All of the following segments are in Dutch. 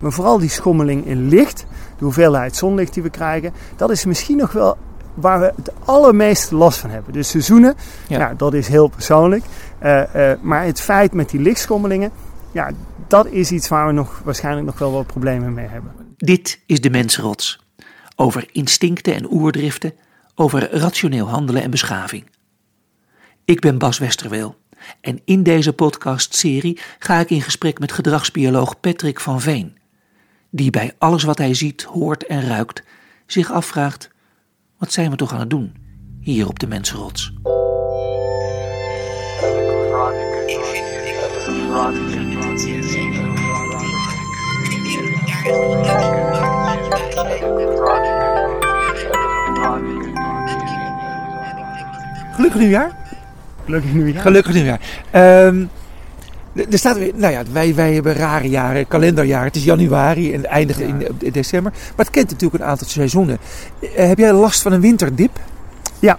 Maar vooral die schommeling in licht, de hoeveelheid zonlicht die we krijgen, dat is misschien nog wel waar we het allermeeste last van hebben. Dus seizoenen, ja. Ja. dat is heel persoonlijk. Eh, eh, maar het feit met die lichtschommelingen, ja, dat is iets waar we nog, waarschijnlijk nog wel wat problemen mee hebben. Dit is de mensrots. Over instincten en oerdriften, over rationeel handelen en beschaving. Ik ben Bas Westerweel en in deze podcastserie ga ik in gesprek met gedragsbioloog Patrick van Veen, die bij alles wat hij ziet, hoort en ruikt zich afvraagt: wat zijn we toch aan het doen hier op de mensrots? Gelukkig nieuwjaar. Gelukkig nu ja. Gelukkig nieuwjaar. Ehm, er staat weer, nou ja, wij, wij hebben rare jaren, kalenderjaar. Het is januari en eindigt in, in december. Maar het kent natuurlijk een aantal seizoenen. Eh, heb jij last van een winterdip? Ja.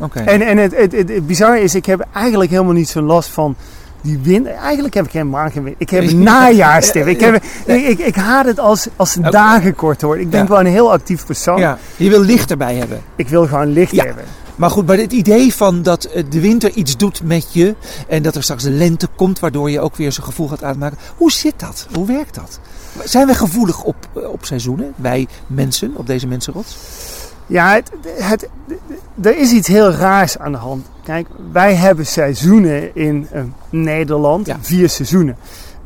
Oké. En, en het, het, het, het bizarre is, ik heb eigenlijk helemaal niet zo'n last van die wind. Eigenlijk heb ik helemaal geen wind. Ik heb een najaarsdip. Ik, heb, ik, ik, ik haat het als, als dagen kort worden. Ik ben Ja. gewoon een heel actief persoon. Ja, je wil licht erbij hebben. Ik wil gewoon licht Ja. hebben. Maar goed, maar het idee van dat eh, de winter iets doet met je en dat er straks de lente komt, waardoor je ook weer zo'n gevoel gaat aanmaken. Hoe zit dat? Hoe werkt dat? Zijn wij gevoelig op, eh, op seizoenen? Wij mensen, op deze mensenrots? Ja, het, het, er is iets heel raars aan de hand. Kijk, wij hebben seizoenen in eh, Nederland. Ja. Vier seizoenen.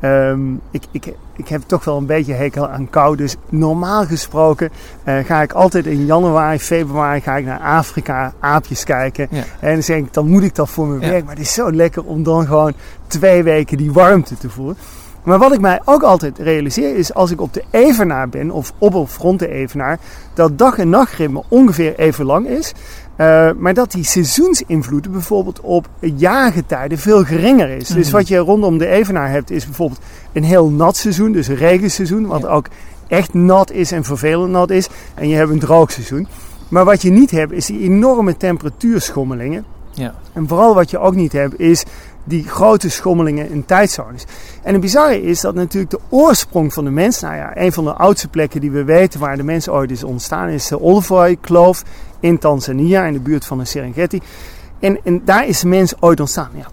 Ehm, ik, ik, ik heb toch wel een beetje hekel aan kou. Dus normaal gesproken eh, ga ik altijd in januari, februari ga ik naar Afrika aapjes kijken. Ja. En dan zeg ik, dan moet ik dat voor mijn Ja. werk. Maar het is zo lekker om dan gewoon twee weken die warmte te voelen. Maar wat ik mij ook altijd realiseer is als ik op de Evenaar ben of op of rond de Evenaar, dat dag- en nachtritme ongeveer even lang is. Eh, maar dat die seizoensinvloeden bijvoorbeeld op jaargetijden veel geringer is. Dus Mhm. wat je rondom de Evenaar hebt is bijvoorbeeld een heel nat seizoen, dus een regenseizoen, wat Ja. ook echt nat is en vervelend nat is. En je hebt een droog seizoen. Maar wat je niet hebt is die enorme temperatuurschommelingen. Ja. En vooral wat je ook niet hebt is die grote schommelingen in tijdzones. En het bizarre is dat natuurlijk de oorsprong van de mens, nou ja, een van de oudste plekken die we weten waar de mens ooit is ontstaan, is de Olvoy-kloof in Tanzania, in de buurt van de Serengeti. En, en daar is de mens ooit ontstaan. Ja,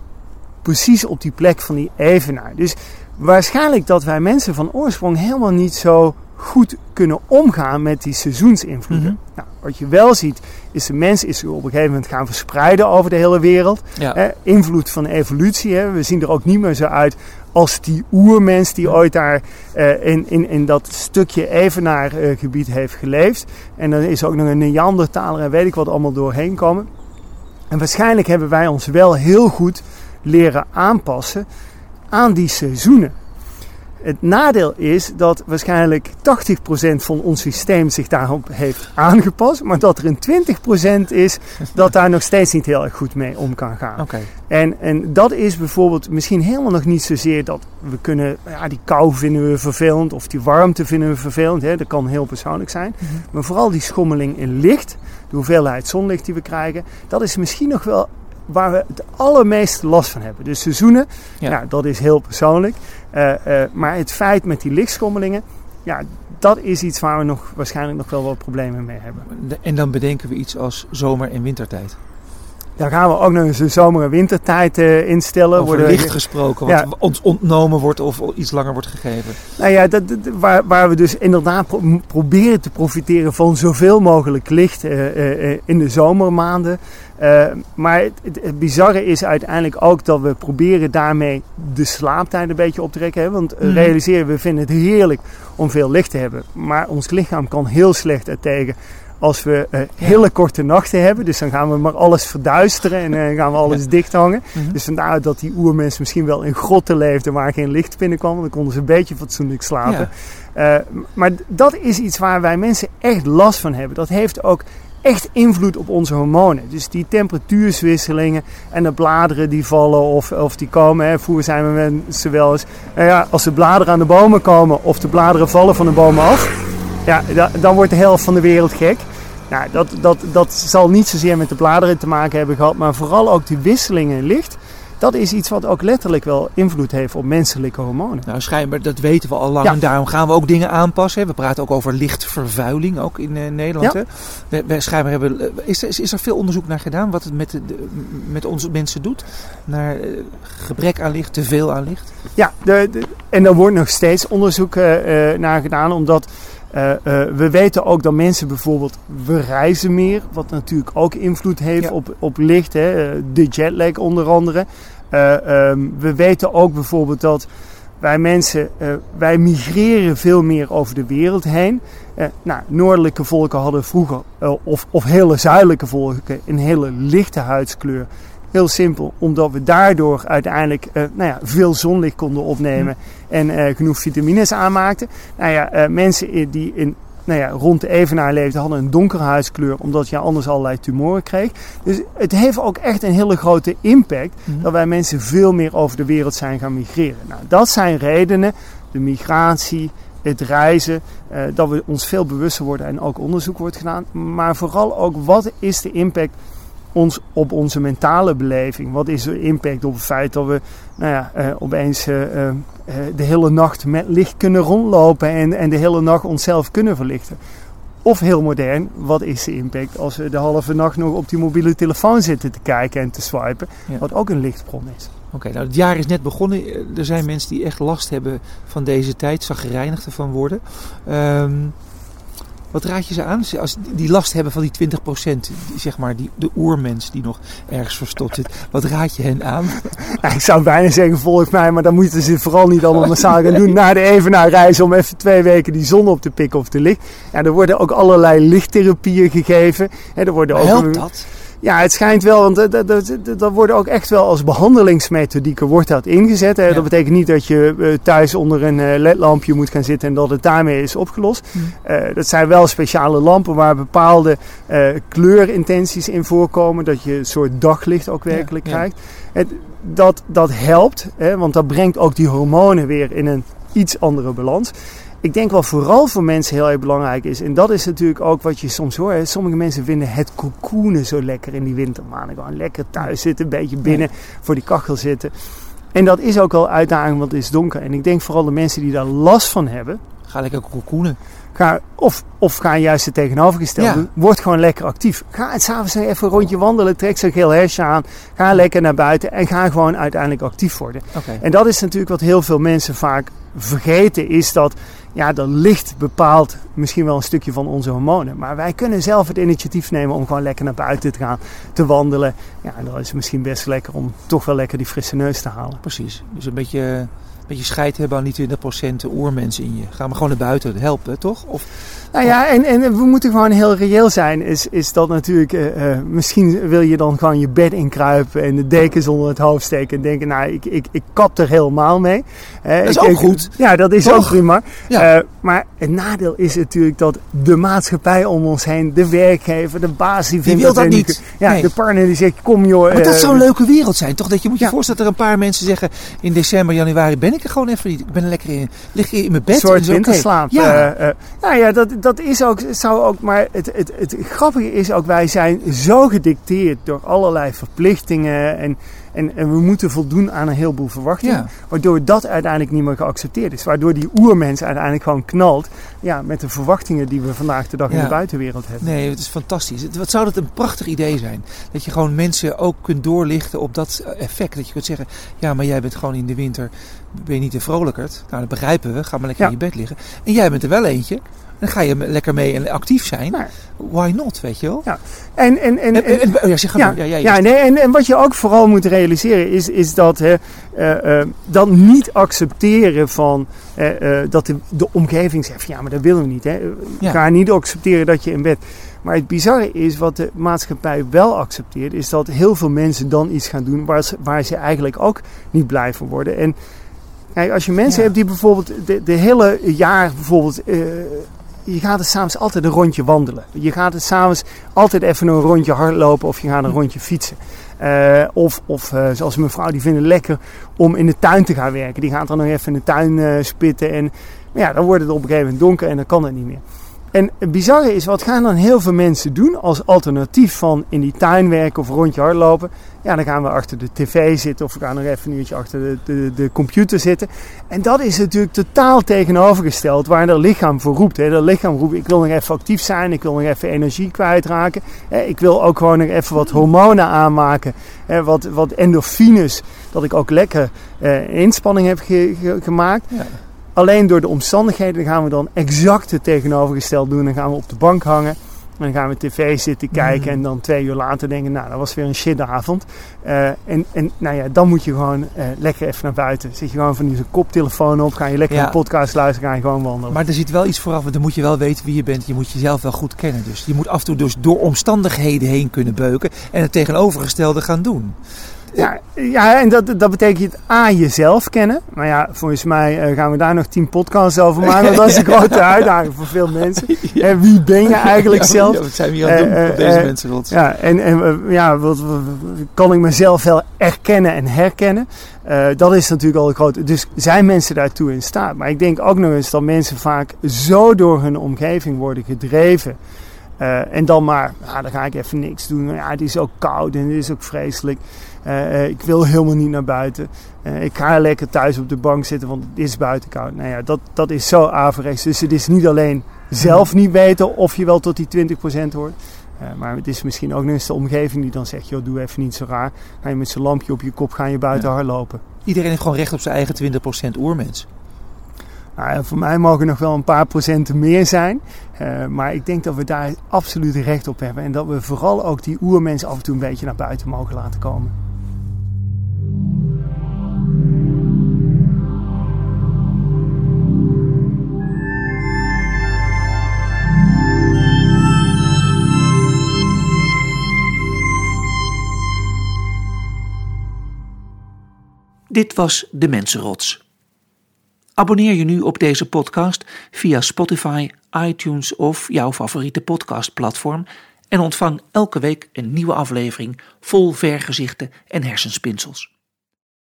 precies op die plek van die evenaar. Dus waarschijnlijk dat wij mensen van oorsprong helemaal niet zo goed kunnen omgaan met die seizoensinvloeden. Mhm. nou, wat je wel ziet, is de mens is op een gegeven moment gaan verspreiden over de hele wereld. Ja. Hè, invloed van evolutie. Hè. We zien er ook niet meer zo uit als die oermens die ooit daar eh, in, in, in dat stukje Evenaar-gebied heeft geleefd. En er is ook nog een Neandertaler en weet ik wat allemaal doorheen komen. En waarschijnlijk hebben wij ons wel heel goed leren aanpassen aan die seizoenen. Het nadeel is dat waarschijnlijk 80% van ons systeem zich daarop heeft aangepast, maar dat er een 20% is dat daar nog steeds niet heel erg goed mee om kan gaan. Oké. En, en dat is bijvoorbeeld misschien helemaal nog niet zozeer dat we kunnen, ja, die kou vinden we vervelend of die warmte vinden we vervelend. Hè, dat kan heel persoonlijk zijn. Maar vooral die schommeling in licht, de hoeveelheid zonlicht die we krijgen, dat is misschien nog wel waar we het allermeeste last van hebben. Dus seizoenen, Ja. ja. dat is heel persoonlijk. Eh, eh, maar het feit met die lichtschommelingen, ja, dat is iets waar we nog, waarschijnlijk nog wel wat problemen mee hebben. En dan bedenken we iets als zomer- en wintertijd. Daar gaan we ook nog eens een zomer- en wintertijd eh, instellen. Over Worden- licht gesproken, wat ons ontnomen wordt of iets langer wordt gegeven. Nou ja, dat, dat- waar, waar we dus inderdaad pro- proberen te profiteren van zoveel mogelijk licht eh, eh, in de zomermaanden. Maar het, bizarre is uiteindelijk ook dat we proberen daarmee de slaaptijd een beetje op te rekken. Hè? Want Mhm. realiseren, we vinden het heerlijk om veel licht te hebben. Maar ons lichaam kan heel slecht ertegen als we eh, hele korte nachten hebben. Dus dan gaan we maar alles verduisteren en eh, gaan we alles dicht hangen. Mhm. Dus vandaar dat die oermens misschien wel in grotten leefden waar geen licht binnenkwam. Want dan konden ze een beetje fatsoenlijk slapen. Eh, maar dat is iets waar wij mensen echt last van hebben. Dat heeft ook echt invloed op onze hormonen. Dus die temperatuurswisselingen en de bladeren die vallen of, of die komen. Hè. Vroeger zijn we mensen wel eens... Nou ja, als de bladeren aan de bomen komen of de bladeren vallen van de bomen af... Ja, da- dan wordt de helft van de wereld gek. Nou, dat, dat, dat zal niet zozeer met de bladeren te maken hebben gehad, maar vooral ook die wisselingen in licht. dat is iets wat ook letterlijk wel invloed heeft op menselijke hormonen. Nou, schijnbaar, dat weten we al lang. Ja. En daarom gaan we ook dingen aanpassen. We praten ook over lichtvervuiling, ook in eh, Nederland. Ja. Hè. We, we schijnbaar hebben, eh, is, er, is er veel onderzoek naar gedaan wat het met, de, met onze mensen doet? Naar eh, gebrek aan licht, te veel aan licht? Ja, de, de- en er wordt nog steeds onderzoek naar gedaan, omdat eh, eh, we weten ook dat mensen bijvoorbeeld, we reizen meer, wat natuurlijk ook invloed heeft Ja. op, op licht, hè, eh, de jetlag onder andere. Eh, ehm, we weten ook bijvoorbeeld dat wij mensen, wij migreren veel meer over de wereld heen. Nou, noordelijke volken hadden vroeger, of, of hele zuidelijke volken, een hele lichte huidskleur. Heel simpel, omdat we daardoor uiteindelijk eh, nou ja, veel zonlicht konden opnemen en eh, genoeg vitamines aanmaakten. Nou ja, eh, mensen die in, nou ja, rond de evenaar leefden hadden een donkere huidskleur, omdat je anders allerlei tumoren kreeg. Dus het heeft ook echt een hele grote impact Mhm. dat wij mensen veel meer over de wereld zijn gaan migreren. Nou, dat zijn redenen, de migratie, het reizen, eh, dat we ons veel bewuster worden en ook onderzoek wordt gedaan. Maar vooral ook wat is de impact ons, op onze mentale beleving? Wat is de impact op het feit dat we nou ja, eh, opeens eh, eh, de hele nacht met licht kunnen rondlopen en, en de hele nacht onszelf kunnen verlichten? Of heel modern, wat is de impact als we de halve nacht nog op die mobiele telefoon zitten te kijken en te swipen? Ja. Wat ook een lichtbron is. Oké, nou het jaar is net begonnen. Er zijn mensen die echt last hebben van deze tijd, zagrijnig ervan worden. Ehm, wat raad je ze aan? Als die last hebben van die 20%, die, zeg maar die, de oermens die nog ergens verstopt zit. Wat raad je hen aan? Ja, ik zou bijna zeggen, volg mij, maar dan moeten ze vooral niet allemaal massaal gaan doen. Naar de Evenaar reizen om even twee weken die zon op te pikken of te licht. Ja, er worden ook allerlei lichttherapieën gegeven. Hè, er worden ook, Helpt dat? Ja, het schijnt wel, want dat, dat, dat, ook echt wel als behandelingsmethodieken wordt dat ingezet. Hè. Ja. Dat betekent niet dat je eh, thuis onder een eh, ledlampje moet gaan zitten en dat het daarmee is opgelost. Hm. Eh, dat zijn wel speciale lampen waar bepaalde kleurintenties in voorkomen. Dat je een soort daglicht ook werkelijk Ja, ja. krijgt. Het, dat, dat helpt, hè, want dat brengt ook die hormonen weer in een iets andere balans. Ik denk wat vooral voor mensen heel erg belangrijk is, en dat is natuurlijk ook wat je soms hoort. hè, Sommige mensen vinden het cocoonen zo lekker in die wintermaanden. Gewoon lekker thuis zitten, een beetje binnen voor die kachel zitten. En dat is ook wel uitdaging, want het is donker. En ik denk vooral de mensen die daar last van hebben, Ga lekker kokoenen. Ga, of, of ga juist het tegenovergestelde Ja. Word gewoon lekker actief. Ga het s'avonds even een rondje wandelen. Trek zo'n geel hesje aan. Ga lekker naar buiten. En ga gewoon uiteindelijk actief worden. En dat is natuurlijk wat heel veel mensen vaak vergeten. Is dat ja, dat licht bepaalt misschien wel een stukje van onze hormonen. Maar wij kunnen zelf het initiatief nemen om gewoon lekker naar buiten te gaan. Te wandelen. Ja, en dan is het misschien best lekker om toch wel lekker die frisse neus te halen. Precies. Dus een beetje, een beetje scheid hebben aan die 20% oermensen in je. Ga maar gewoon naar buiten. Hè, toch? Of, Nou ja, en, en we moeten gewoon heel reëel zijn. Is, is dat natuurlijk, eh, eh, misschien wil je dan gewoon je bed inkruipen en de dekens onder het hoofd steken en denken, nou, ik, ik, ik kap er helemaal mee. Eh, Dat is ik- ook ik- goed. Ja, dat is Toch? ook prima. Ja. Maar het nadeel is natuurlijk dat de maatschappij om ons heen, de werkgever, de baas, die vindt wil dat niet. Ja, Nee. de partner die zegt, kom joh. maar dat zou een leuke wereld zijn, toch? Dat je moet je Ja. voorstellen dat er een paar mensen zeggen... in december, januari ben ik er gewoon even niet. Ik ben er lekker in, lig in mijn bed. Een soort winterslaap. Ja. Eh, eh, nou ja, dat, dat is ook, zou ook, maar het, het, het grappige is ook, wij zijn zo gedicteerd door allerlei verplichtingen en, en, en we moeten voldoen aan een heleboel verwachtingen. Ja. Waardoor dat uiteindelijk niet meer geaccepteerd is. Waardoor die oermens uiteindelijk gewoon knalt ja, met de verwachtingen die we vandaag de dag in de buitenwereld hebben. Nee, het is fantastisch. Wat zou dat een prachtig idee zijn? Dat je gewoon mensen ook kunt doorlichten op dat effect. Dat je kunt zeggen, ja, maar jij bent gewoon in de winter, ben je niet te vrolijkerd. Nou, dat begrijpen we. Ga maar lekker Ja. in je bed liggen. En jij bent er wel eentje. Dan ga je lekker mee en actief zijn. Why not, weet je wel? En, en, en, En, en, en- oh ja, zeg Ja. Ja, ja, ja, nee, en, en wat je ook vooral moet realiseren is, is dat hè, dat niet accepteren van eh, dat de, de omgeving zegt van ja, maar dat willen we niet. Hè. Ja. Ga niet accepteren dat je in bed. Maar het bizarre is, wat de maatschappij wel accepteert, is dat heel veel mensen dan iets gaan doen waar ze, waar ze eigenlijk ook niet blij van worden. En kijk, als je mensen Ja. hebt die bijvoorbeeld de, de hele jaar bijvoorbeeld. Je gaat er s'avonds altijd een rondje wandelen. Je gaat er s'avonds altijd even een rondje hardlopen of je gaat een rondje fietsen. Eh, of of eh, zoals mijn vrouw, die vinden het lekker om in de tuin te gaan werken. Die gaat dan nog even in de tuin eh, spitten. En ja, dan wordt het op een gegeven moment donker en dan kan het niet meer. En het bizarre is, wat gaan dan heel veel mensen doen als alternatief van in die tuin werken of rondje hardlopen? Ja, dan gaan we achter de tv zitten of we gaan nog even een uurtje achter de, de, de computer zitten. En dat is natuurlijk totaal tegenovergesteld waar dat lichaam voor roept. Hè. Dat lichaam roept, ik wil nog even actief zijn, ik wil nog even energie kwijtraken. Ik wil ook gewoon nog even wat hormonen aanmaken, wat, wat endorfines, dat ik ook lekker eh, inspanning heb gemaakt. Ja. Alleen door de omstandigheden gaan we dan exact het tegenovergesteld doen. Dan gaan we op de bank hangen. En dan gaan we tv zitten kijken. Mm. En dan twee uur later denken, nou, dat was weer een shitavond. Uh, en, en nou ja, dan moet je gewoon uh, lekker even naar buiten. Zit je gewoon van die koptelefoon op. Ga je lekker ja. een podcast luisteren. Ga je gewoon wandelen. Maar er zit wel iets vooraf. Want dan moet je wel weten wie je bent. Je moet jezelf wel goed kennen. Dus je moet af en toe dus door omstandigheden heen kunnen beuken. En het tegenovergestelde gaan doen. Ja, ja en dat, dat betekent A, jezelf kennen. Maar ja, volgens mij uh, gaan we daar nog tien podcasts over maken. dat is een grote uitdaging voor veel mensen. En wie ben je eigenlijk ja, zelf? Ja, wat zijn we hier aan het doen uh, deze mensen? Rot? Ja, en, en ja, wat, kan ik mezelf wel erkennen en herkennen? dat is natuurlijk al een grote... Dus zijn mensen daartoe in staat? Maar ik denk ook nog eens dat mensen vaak zo door hun omgeving worden gedreven... Uh, en dan maar, nou, dan ga ik even niks doen. Ja, het is ook koud en het is ook vreselijk. Uh, ik wil helemaal niet naar buiten. Uh, ik ga lekker thuis op de bank zitten, want het is buiten koud. Nou ja, dat, dat is zo averechts. Dus het is niet alleen zelf niet weten of je wel tot die 20% hoort. maar het is misschien ook nog eens de omgeving die dan zegt: joh, doe even niet zo raar. Ga je met zo'n lampje op je kop, ga je buiten ja. hardlopen. Iedereen heeft gewoon recht op zijn eigen 20% oermens. Nou, voor mij mogen nog wel een paar procenten meer zijn. Uh, maar ik denk dat we daar absoluut recht op hebben. En dat we vooral ook die oermensen af en toe een beetje naar buiten mogen laten komen. Dit was De Mensenrots. Abonneer je nu op deze podcast via Spotify, iTunes of jouw favoriete podcastplatform en ontvang elke week een nieuwe aflevering vol vergezichten en hersenspinsels.